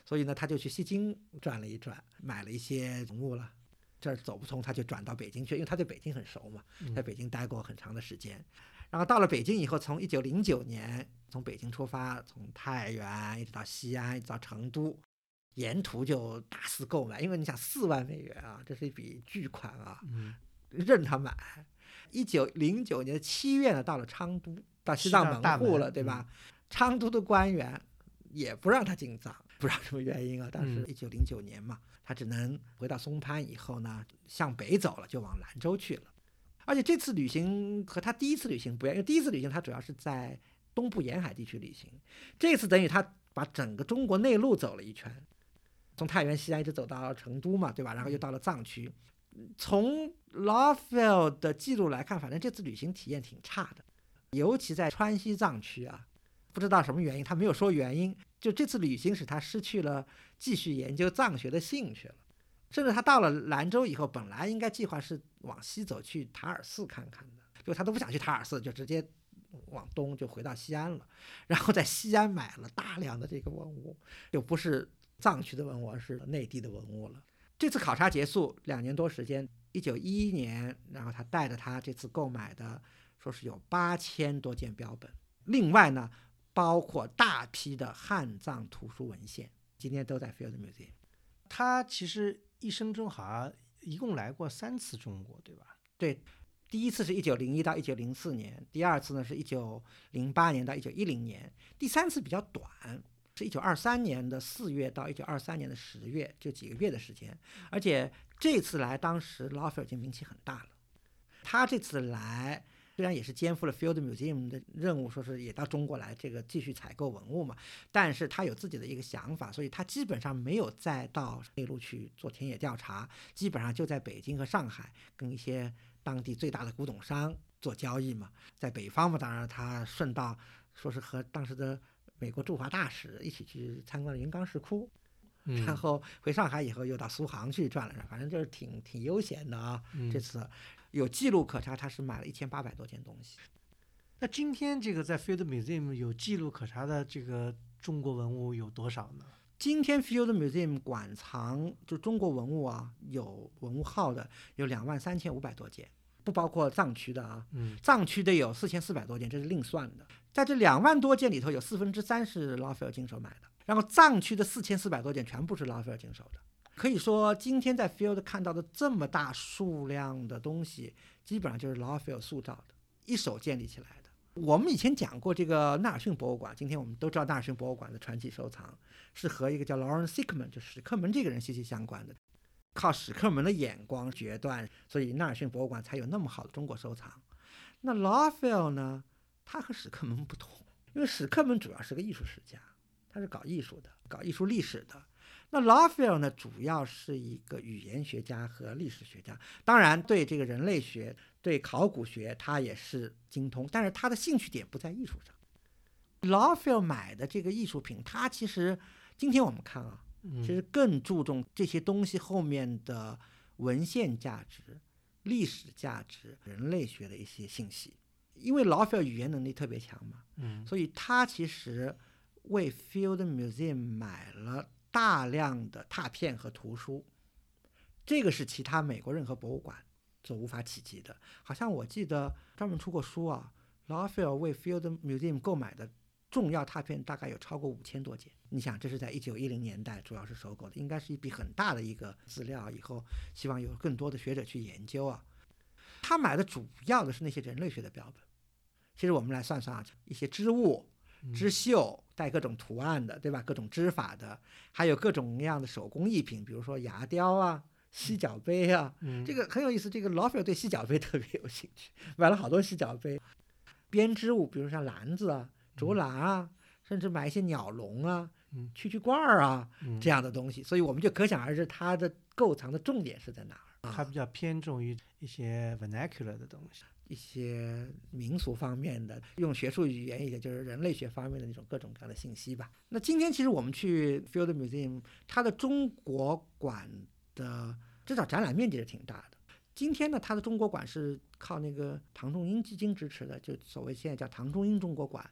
Speaker 1: 所以呢，他就去西京转了一转，买了一些文物了。这儿走不通，他就转到北京去，因为他对北京很熟嘛，在北京待过很长的时间。然后到了北京以后，从一九零九年从北京出发，从太原一直到西安，一直到成都。沿途就大肆购买，因为你想四万美元啊，这是一笔巨款啊，任他买。一九零九年七月呢，到了昌都，到西藏门户了，对吧？昌都的官员也不让他进藏，不知道什么原因啊。当时一九零九年嘛，他只能回到松潘以后呢，向北走了，就往兰州去了。而且这次旅行和他第一次旅行不一样，因为第一次旅行他主要是在东部沿海地区旅行，这次等于他把整个中国内陆走了一圈。从太原、西安一直走到成都嘛，对吧？然后又到了藏区。从 Lawfell 的记录来看，反正这次旅行体验挺差的，尤其在川西藏区啊，不知道什么原因，他没有说原因。就这次旅行使他失去了继续研究藏学的兴趣了。甚至他到了兰州以后，本来应该计划是往西走去塔尔寺看看的，就他都不想去塔尔寺，就直接往东就回到西安了。然后在西安买了大量的这个文物，又不是。藏区的文物而是内地的文物了。这次考察结束两年多时间，一九一一年，然后他带着他这次购买的，说是有八千多件标本，另外呢，包括大批的汉藏图书文献，今天都在 Field Museum。
Speaker 2: 他其实一生中好像一共来过三次中国，对吧？
Speaker 1: 对，第一次是一九零一到一九零四年，第二次呢是一九零八年到一九一零年，第三次比较短。是一九二三年的四月到一九二三年的十月，就几个月的时间。而且这次来，当时劳菲尔已经名气很大了。他这次来，虽然也是肩负了 Field Museum 的任务，说是也到中国来这个继续采购文物嘛，但是他有自己的一个想法，所以他基本上没有再到内陆去做田野调查，基本上就在北京和上海跟一些当地最大的古董商做交易嘛。在北方嘛，当然他顺道说是和当时的。美国驻华大使一起去参观了云冈石窟，然后回上海以后又到苏杭去转了转，反正就是挺挺悠闲的啊。这次有记录可查，他是买了一千八百多件东西。
Speaker 2: 那今天这个在 Field Museum 有记录可查的这个中国文物有多少呢？
Speaker 1: 今天 Field Museum 馆藏就中国文物啊，有文物号的有两万三千五百多件，不包括藏区的啊。藏区的有四千四百多件，这是另算的。在这两万多件里头，有四分之三是拉斐尔经手买的，然后藏区的四千四百多件全部是拉斐尔经手的。可以说，今天在 Field 看到的这么大数量的东西，基本上就是拉斐尔塑造的，一手建立起来的。我们以前讲过这个纳尔逊博物馆，今天我们都知道纳尔逊博物馆的传奇收藏是和一个叫 Lawrence Sickman 就史克门这个人息息相关的。靠史克门的眼光决断，所以纳尔逊博物馆才有那么好的中国收藏。那拉斐尔呢？他和史克门不同，因为史克门主要是个艺术史家，他是搞艺术的，搞艺术历史的。那拉斐尔呢，主要是一个语言学家和历史学家，当然对这个人类学、对考古学他也是精通，但是他的兴趣点不在艺术上。拉斐尔买的这个艺术品，他其实今天我们看啊，其实更注重这些东西后面的文献价值、历史价值、人类学的一些信息。因为拉菲尔语言能力特别强嘛，
Speaker 2: 嗯，
Speaker 1: 所以他其实为 Field Museum 买了大量的拓片和图书，这个是其他美国任何博物馆所无法企及的。好像我记得专门出过书啊，劳菲尔为 Field Museum 购买的重要拓片大概有超过五千多件。你想，这是在一九一零年代主要是收购的，应该是一笔很大的一个资料，以后希望有更多的学者去研究啊。他买的主要的是那些人类学的标本。其实我们来算算啊，一些织物、织绣带各种图案的，对吧？各种织法的，还有各种各样的手工艺品，比如说牙雕啊、犀角杯啊，这个很有意思。这个劳菲尔对犀角杯 特别有兴趣，买了好多犀角杯。编织物，比如像篮子啊、竹篮啊，甚至买一些鸟笼啊、蛐蛐罐儿啊这样的东西。所以我们就可想而知，它的购藏的重点是在哪儿。
Speaker 2: 它比较偏重于一些 vernacular 的东西。
Speaker 1: 一些民俗方面的，用学术语言一点，就是人类学方面的那种各种各样的信息吧。那今天其实我们去 Field Museum，它的中国馆的至少展览面积是挺大的。今天呢，它的中国馆是靠那个唐仲英基金支持的，就所谓现在叫唐仲英中国馆，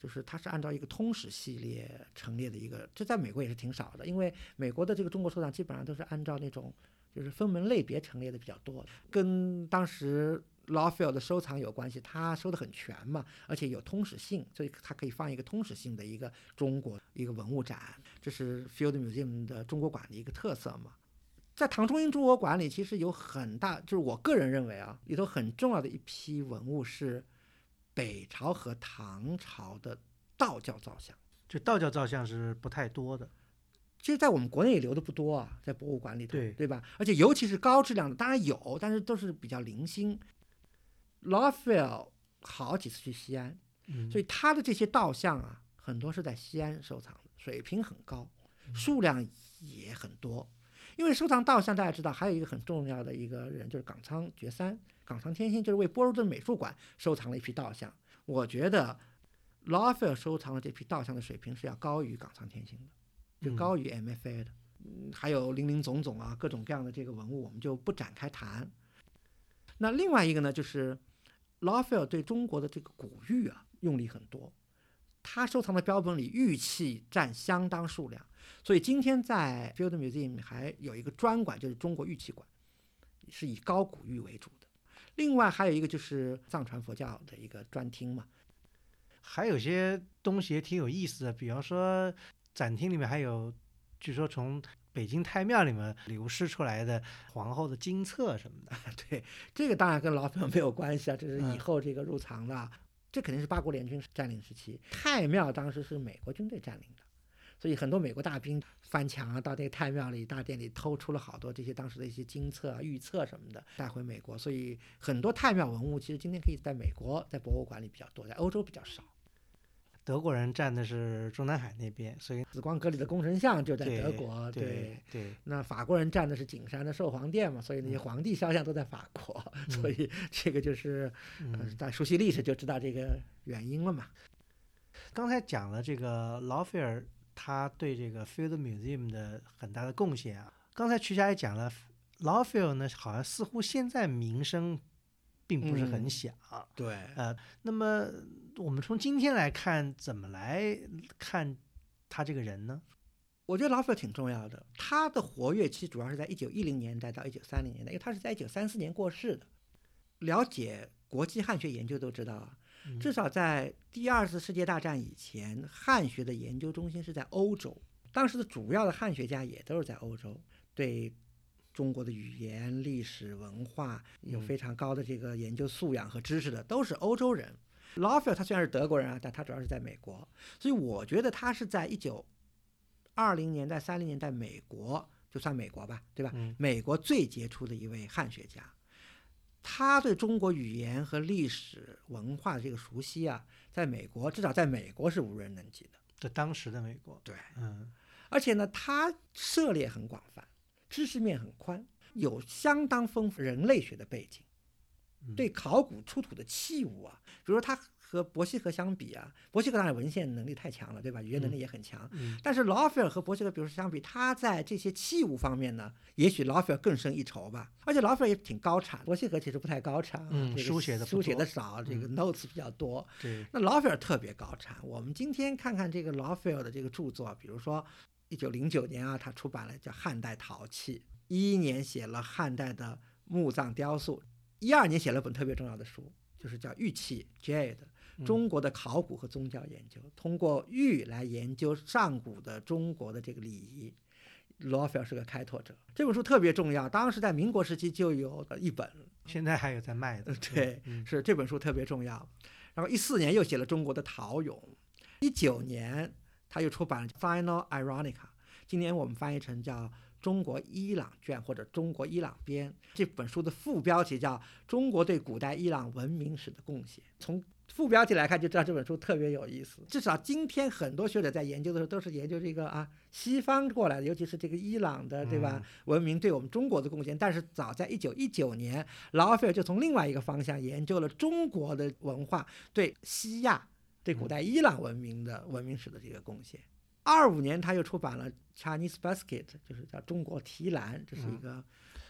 Speaker 1: 就是它是按照一个通史系列陈列的一个，这在美国也是挺少的，因为美国的这个中国收藏基本上都是按照那种就是分门类别陈列的比较多，跟当时。Lawfield 的收藏有关系，他收的很全嘛，而且有通史性，所以它可以放一个通史性的一个中国一个文物展，这是 Field Museum 的中国馆的一个特色嘛。在唐中英中国馆里，其实有很大，就是我个人认为啊，里头很重要的一批文物是北朝和唐朝的道教造像。
Speaker 2: 就道教造像是不太多的，
Speaker 1: 其实，在我们国内也留的不多啊，在博物馆里头，
Speaker 2: 对
Speaker 1: 对吧？而且尤其是高质量的，当然有，但是都是比较零星。劳菲尔好几次去西安，所以他的这些道像啊，很多是在西安收藏的，水平很高，数量也很多。因为收藏道像，大家知道还有一个很重要的一个人，就是冈仓觉三。冈仓天心就是为波士顿美术馆收藏了一批道像。我觉得拉斐尔收藏的这批道像的水平是要高于冈仓天心的，就高于 MFA 的。嗯，还有林林总总啊，各种各样的这个文物，我们就不展开谈。那另外一个呢，就是。拉菲尔对中国的这个古玉啊用力很多，他收藏的标本里玉器占相当数量，所以今天在 Field Museum 还有一个专馆，就是中国玉器馆，是以高古玉为主的。另外还有一个就是藏传佛教的一个专厅嘛，
Speaker 2: 还有些东西也挺有意思的，比方说展厅里面还有，据说从。北京太庙里面流失出来的皇后的金册什么的，
Speaker 1: 对，这个当然跟老表没有关系啊，这是以后这个入藏的，这肯定是八国联军占领时期，太庙当时是美国军队占领的，所以很多美国大兵翻墙啊，到这个太庙里大殿里偷出了好多这些当时的一些金册啊、玉册什么的带回美国，所以很多太庙文物其实今天可以在美国在博物馆里比较多，在欧洲比较少。
Speaker 2: 德国人占的是中南海那边，所以
Speaker 1: 紫光阁里的功臣像就在德国。
Speaker 2: 对对。
Speaker 1: 那法国人占的是景山的寿皇殿嘛，所以那些皇帝肖像都在法国。所以这个就是，大家熟悉历史就知道这个原因了嘛。
Speaker 2: 刚才讲了这个劳菲尔他对这个 Field Museum 的很大的贡献啊。刚才曲霞也讲了，劳菲尔呢好像似乎现在名声并不是很响。
Speaker 1: 对。
Speaker 2: 呃，那么。我们从今天来看，怎么来看他这个人呢？
Speaker 1: 我觉得老舍挺重要的。他的活跃期主要是在一九一零年代到一九三零年代，因为他是在一九三四年过世的。了解国际汉学研究都知道啊，至少在第二次世界大战以前，汉学的研究中心是在欧洲。当时的主要的汉学家也都是在欧洲，对中国的语言、历史文化有非常高的这个研究素养和知识的，都是欧洲人。劳菲尔他虽然是德国人啊，但他主要是在美国，所以我觉得他是在一九二零年代、三零年代美国，就算美国吧，对吧？美国最杰出的一位汉学家，他对中国语言和历史文化的这个熟悉啊，在美国至少在美国是无人能及的。
Speaker 2: 在当时的美国，
Speaker 1: 对，
Speaker 2: 嗯，
Speaker 1: 而且呢，他涉猎很广泛，知识面很宽，有相当丰富人类学的背景。对考古出土的器物啊，比如说他和伯希和相比啊，伯希和当然文献能力太强了，对吧？语言能力也很强。但是劳菲尔和伯希和，比如说相比，他在这些器物方面呢，也许劳菲尔更胜一筹吧。而且劳菲尔也挺高产，伯希和其实不太高产，
Speaker 2: 嗯，书写的
Speaker 1: 书写的少，这个 notes 比较多。
Speaker 2: 对，
Speaker 1: 那劳菲尔特别高产。我们今天看看这个劳菲尔的这个著作，比如说一九零九年啊，他出版了叫《汉代陶器》，一一年写了汉代的墓葬雕塑。一二年写了本特别重要的书，就是叫《玉器 Jade》，中国的考古和宗教研究，通过玉来研究上古的中国的这个礼仪。罗菲尔是个开拓者，这本书特别重要，当时在民国时期就有一本，
Speaker 2: 现在还有在卖的。
Speaker 1: 对，是这本书特别重要。然后一四年又写了中国的陶俑，一九年他又出版了《Final Ironica》，今年我们翻译成叫。中国伊朗卷或者中国伊朗编这本书的副标题叫《中国对古代伊朗文明史的贡献》。从副标题来看，就知道这本书特别有意思。至少今天很多学者在研究的时候，都是研究这个啊西方过来的，尤其是这个伊朗的，对吧？文明对我们中国的贡献。但是早在一九一九年，劳菲尔就从另外一个方向研究了中国的文化对西亚、对古代伊朗文明的文明史的这个贡献。二五年，他又出版了《Chinese Basket》，就是叫中国提篮，这是一个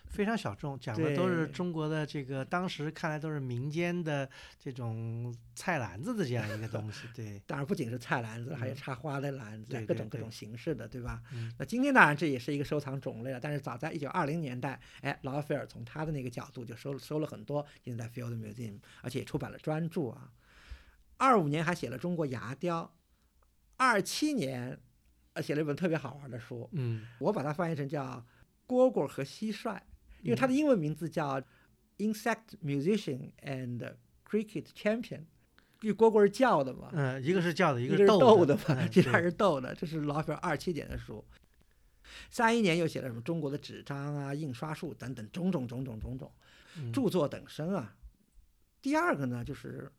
Speaker 2: 非常小众，讲的都是中国的这个当时看来都是民间的这种菜篮子的这样一个东西。对，
Speaker 1: 当然不仅是菜篮子，还有插花的篮子，各种各种形式的，
Speaker 2: 对
Speaker 1: 吧？那今天当然这也是一个收藏种类了，但是早在一九二零年代，哎，劳菲尔从他的那个角度就收收了很多，现在 Field Museum，而且也出版了专著啊。二五年还写了中国牙雕。二七年，呃，写了一本特别好玩的书，
Speaker 2: 嗯，
Speaker 1: 我把它翻译成叫《蝈蝈和蟋蟀》，因为它的英文名字叫《Insect Musician and Cricket Champion》，因为蝈蝈是叫的嘛，
Speaker 2: 嗯，一个是叫的，
Speaker 1: 一
Speaker 2: 个是
Speaker 1: 逗
Speaker 2: 的
Speaker 1: 嘛，这俩是逗的，这是老菲尔二七年的书。三一年又写了什么中国的纸张啊、印刷术等等种种种种种种著作等身啊。第二个呢，就是。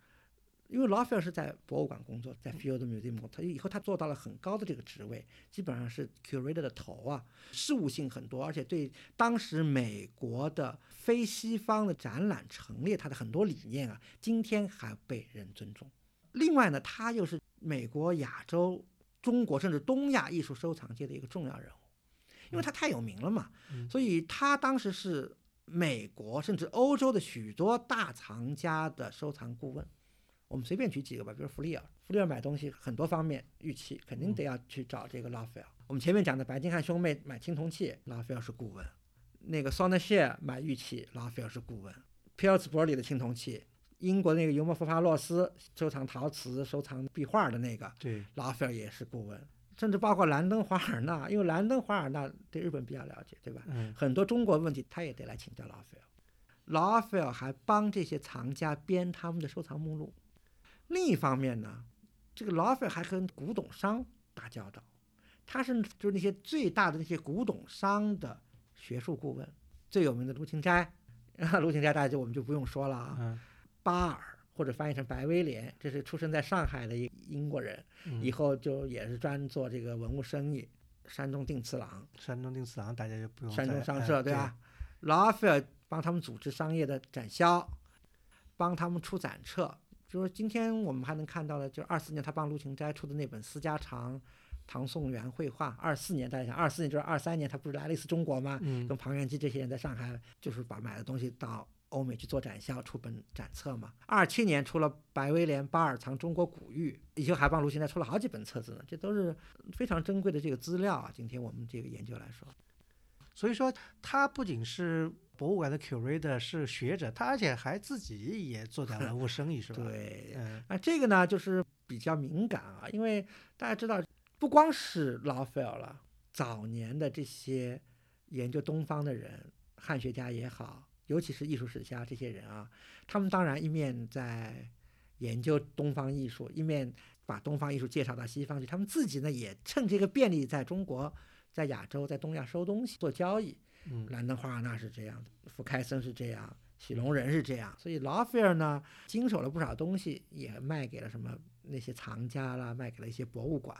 Speaker 1: 因为拉斐尔是在博物馆工作，在 Field Museum，他以后他做到了很高的这个职位，基本上是 curator 的头啊，事务性很多，而且对当时美国的非西方的展览陈列他的很多理念啊，今天还被人尊重。另外呢，他又是美国、亚洲、中国甚至东亚艺术收藏界的一个重要人物，因为他太有名了嘛，所以他当时是美国甚至欧洲的许多大藏家的收藏顾问。我们随便举几个吧，比如弗利尔，弗利尔买东西很多方面玉器肯定得要去找这个拉斐尔。我们前面讲的白金汉兄妹买青铜器，拉斐尔是顾问；那个桑德谢买玉器，拉斐尔是顾问；皮尔斯伯里的青铜器，英国那个尤莫夫帕洛斯收藏陶瓷、收藏壁画的那个，
Speaker 2: 对，
Speaker 1: 拉斐尔也是顾问。甚至包括兰登华尔纳，因为兰登华尔纳对日本比较了解，对吧？
Speaker 2: 嗯。
Speaker 1: 很多中国问题他也得来请教拉斐尔。拉斐尔还帮这些藏家编他们的收藏目录。另一方面呢，这个劳斐尔还跟古董商打交道，他是就是那些最大的那些古董商的学术顾问，最有名的卢芹斋，卢芹斋大家就我们就不用说了啊，巴尔或者翻译成白威廉，这是出生在上海的一英国人，以后就也是专做这个文物生意，山东定次郎，
Speaker 2: 山东定次郎大家就不用，
Speaker 1: 山东商社对吧？劳斐尔帮他们组织商业的展销，帮他们出展册。就是今天我们还能看到的，就是二四年他帮陆芹斋出的那本《私家长唐宋元绘画》。二四年大家想，二四年就是二三年，他不是来了一次中国吗？跟庞元基这些人在上海，就是把买的东西到欧美去做展销，出本展册嘛。二七年出了白威廉巴尔藏中国古玉，以后还帮卢芹斋出了好几本册子呢，这都是非常珍贵的这个资料啊。今天我们这个研究来说，
Speaker 2: 所以说他不仅是。博物馆的 curator 是学者，他而且还自己也做点文物生意，是吧？
Speaker 1: 对，嗯，那这个呢，就是比较敏感啊，因为大家知道，不光是拉斐尔了，早年的这些研究东方的人，汉学家也好，尤其是艺术史家这些人啊，他们当然一面在研究东方艺术，一面把东方艺术介绍到西方去，他们自己呢也趁这个便利，在中国、在亚洲、在东亚收东西、做交易。
Speaker 2: 嗯，
Speaker 1: 兰登华尔纳是这样的，福开森是这样，许龙人是这样，所以劳菲尔呢经手了不少东西，也卖给了什么那些藏家啦，卖给了一些博物馆。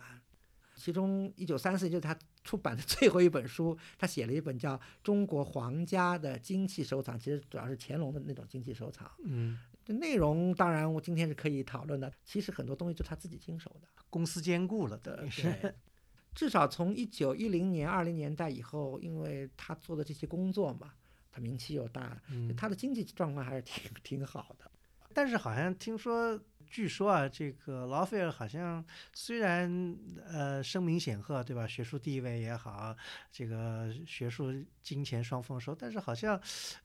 Speaker 1: 其中一九三四年就是他出版的最后一本书，他写了一本叫《中国皇家的精器收藏》，其实主要是乾隆的那种精器收藏。
Speaker 2: 嗯，
Speaker 1: 这内容当然我今天是可以讨论的，其实很多东西就他自己经手的，
Speaker 2: 公司兼顾了的
Speaker 1: 是。至少从一九一零年、二零年代以后，因为他做的这些工作嘛，他名气又大，他的经济状况还是挺 挺好的。
Speaker 2: 但是好像听说，据说啊，这个劳菲尔好像虽然呃声名显赫，对吧？学术地位也好，这个学术金钱双丰收，但是好像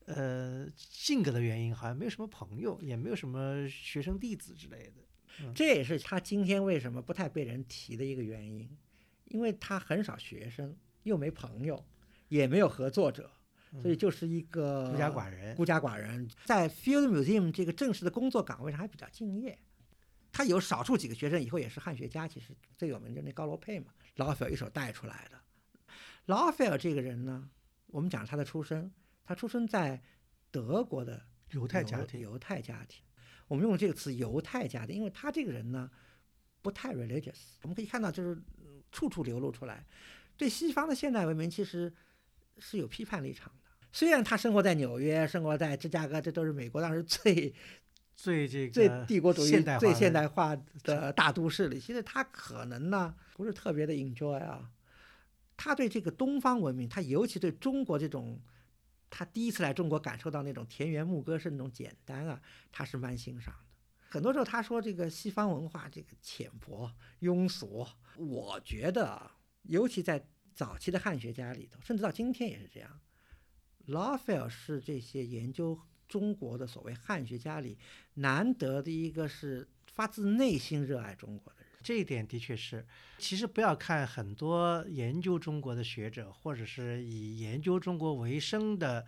Speaker 2: 呃性格的原因，好像没有什么朋友，也没有什么学生弟子之类的。
Speaker 1: 这也是他今天为什么不太被人提的一个原因。因为他很少学生，又没朋友，也没有合作者，所以就是一个
Speaker 2: 孤家寡人。
Speaker 1: 孤家寡人在 Field Museum 这个正式的工作岗位上还比较敬业。他有少数几个学生以后也是汉学家，其实最有名就那高罗佩嘛，劳斐尔一手带出来的。劳斐尔这个人呢，我们讲他的出身，他出生在德国的
Speaker 2: 犹太家庭，
Speaker 1: 犹太家庭。我们用这个词“犹太家庭”，因为他这个人呢不太 religious。我们可以看到，就是处处流露出来，对西方的现代文明其实是有批判立场的。虽然他生活在纽约，生活在芝加哥，这都是美国当时最
Speaker 2: 最这个
Speaker 1: 最帝国主义、最现代
Speaker 2: 化
Speaker 1: 的大都市里，其实他可能呢不是特别的 enjoy 啊。他对这个东方文明，他尤其对中国这种。他第一次来中国，感受到那种田园牧歌式那种简单啊，他是蛮欣赏的。很多时候他说这个西方文化这个浅薄庸俗，我觉得尤其在早期的汉学家里头，甚至到今天也是这样。拉斐尔是这些研究中国的所谓汉学家里难得的一个是发自内心热爱中国的人。
Speaker 2: 这一点的确是，其实不要看很多研究中国的学者，或者是以研究中国为生的、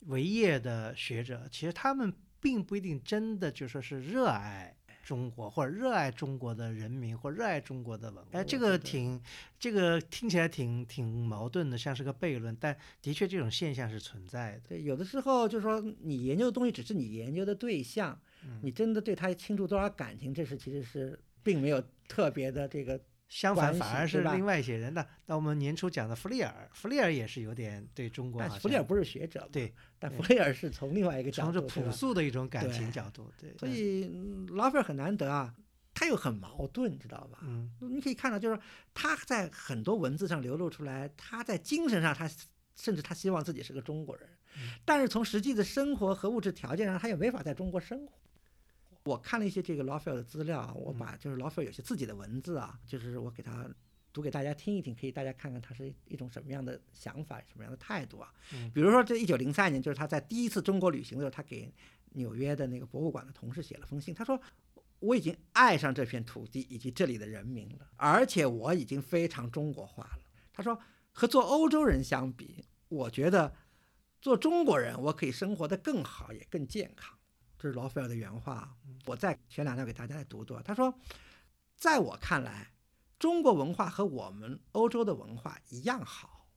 Speaker 2: 为业的学者，其实他们并不一定真的就说是热爱中国，或者热爱中国的人民，或热爱中国的文化。哎，这个挺，这个听起来挺挺矛盾的，像是个悖论。但的确，这种现象是存在的。
Speaker 1: 对，有的时候就是说，你研究的东西只是你研究的对象，你真的对他倾注多少感情，这是其实是并没有。特别的这个
Speaker 2: 相反，反而是另外一些人。那那我们年初讲的弗里尔，弗里尔也是有点对中国。
Speaker 1: 但弗里尔不是学者，
Speaker 2: 对，
Speaker 1: 但弗里尔是从另外一个角
Speaker 2: 度，从朴素的一种感情角度，对。
Speaker 1: 所以拉斐尔很难得啊，他又很矛盾，知道吧？
Speaker 2: 嗯，
Speaker 1: 你可以看到，就是他在很多文字上流露出来，他在精神上，他甚至他希望自己是个中国人，但是从实际的生活和物质条件上，他又没法在中国生活。我看了一些这个拉斐尔的资料啊，我把就是拉斐尔有些自己的文字啊，就是我给他读给大家听一听，可以大家看看他是一种什么样的想法，什么样的态度啊。比如说这一九零三年，就是他在第一次中国旅行的时候，他给纽约的那个博物馆的同事写了封信，他说我已经爱上这片土地以及这里的人民了，而且我已经非常中国化了。他说和做欧洲人相比，我觉得做中国人我可以生活得更好，也更健康。这是劳菲尔的原话，我再选两段给大家来读读。他说，在我看来，中国文化和我们欧洲的文化一样好，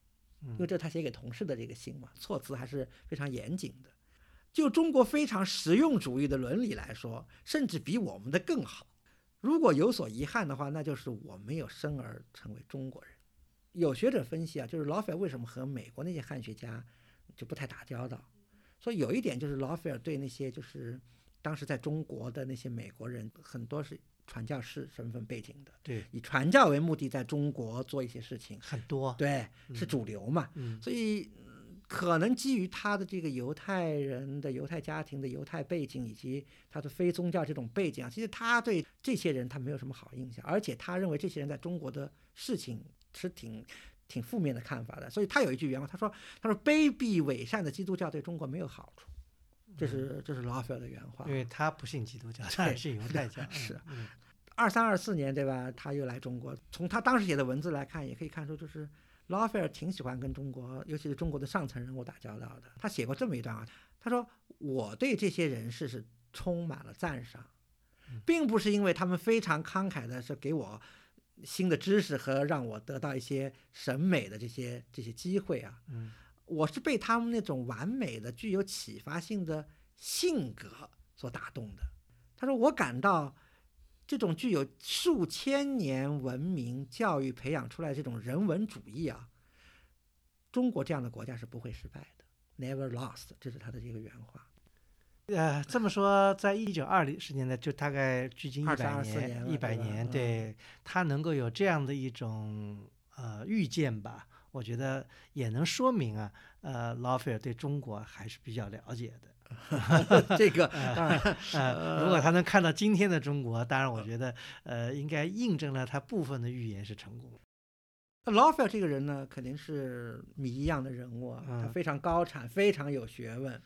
Speaker 1: 因为这是他写给同事的这个信嘛，措辞还是非常严谨的。就中国非常实用主义的伦理来说，甚至比我们的更好。如果有所遗憾的话，那就是我没有生而成为中国人。有学者分析啊，就是劳菲尔为什么和美国那些汉学家就不太打交道。所以有一点就是劳菲尔对那些就是当时在中国的那些美国人，很多是传教士身份背景的，
Speaker 2: 对，
Speaker 1: 以传教为目的在中国做一些事情，
Speaker 2: 很多，
Speaker 1: 对，是主流嘛，
Speaker 2: 嗯，
Speaker 1: 所以可能基于他的这个犹太人的犹太家庭的犹太背景以及他的非宗教这种背景啊，其实他对这些人他没有什么好印象，而且他认为这些人在中国的事情是挺。挺负面的看法的，所以他有一句原话，他说：“他说卑鄙伪善的基督教对中国没有好处。”这是这是拉斐尔的原话，
Speaker 2: 因为他不信基督教，他也是犹太教。
Speaker 1: 是，二三二四年对吧？他又来中国，从他当时写的文字来看，也可以看出，就是拉斐尔挺喜欢跟中国，尤其是中国的上层人物打交道的。他写过这么一段话，他说：“我对这些人士是充满了赞赏，并不是因为他们非常慷慨的是给我。”新的知识和让我得到一些审美的这些这些机会啊，
Speaker 2: 嗯，
Speaker 1: 我是被他们那种完美的、具有启发性的性格所打动的。他说：“我感到这种具有数千年文明教育培养出来这种人文主义啊，中国这样的国家是不会失败的，never lost。”这是他的一个原话。
Speaker 2: 呃，这么说，在一九二零十年代，就大概距今一百
Speaker 1: 年，
Speaker 2: 一百
Speaker 1: 年，
Speaker 2: 对他能够有这样的一种呃预见吧，我觉得也能说明啊，呃，劳斐尔对中国还是比较了解的。
Speaker 1: 这个当然，
Speaker 2: 呃，如果他能看到今天的中国，当然，我觉得呃，应该印证了他部分的预言是成功。
Speaker 1: 那劳斐尔这个人呢，肯定是谜一样的人物啊，他非常高产，非常有学问。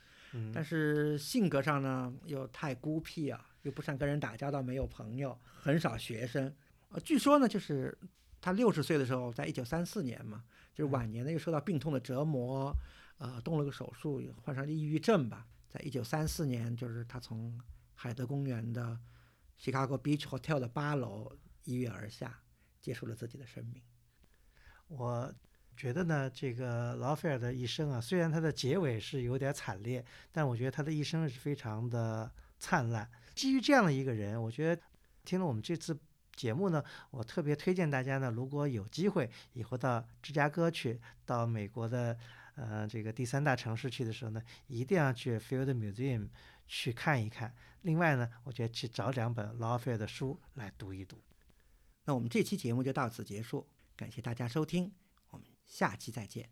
Speaker 1: 但是性格上呢，又太孤僻啊，又不善跟人打交道，没有朋友，很少学生。呃，据说呢，就是他六十岁的时候，在一九三四年嘛，就是晚年呢又受到病痛的折磨，呃，动了个手术，患上了抑郁症吧。在一九三四年，就是他从海德公园的 Chicago Beach Hotel 的八楼一跃而下，结束了自己的生命。
Speaker 2: 我觉得呢，这个劳菲尔的一生啊，虽然他的结尾是有点惨烈，但我觉得他的一生是非常的灿烂。基于这样的一个人，我觉得听了我们这次节目呢，我特别推荐大家呢，如果有机会以后到芝加哥去，到美国的呃这个第三大城市去的时候呢，一定要去 Field Museum 去看一看。另外呢，我觉得去找两本劳菲尔的书来读一读。
Speaker 1: 那我们这期节目就到此结束，感谢大家收听，下期再见。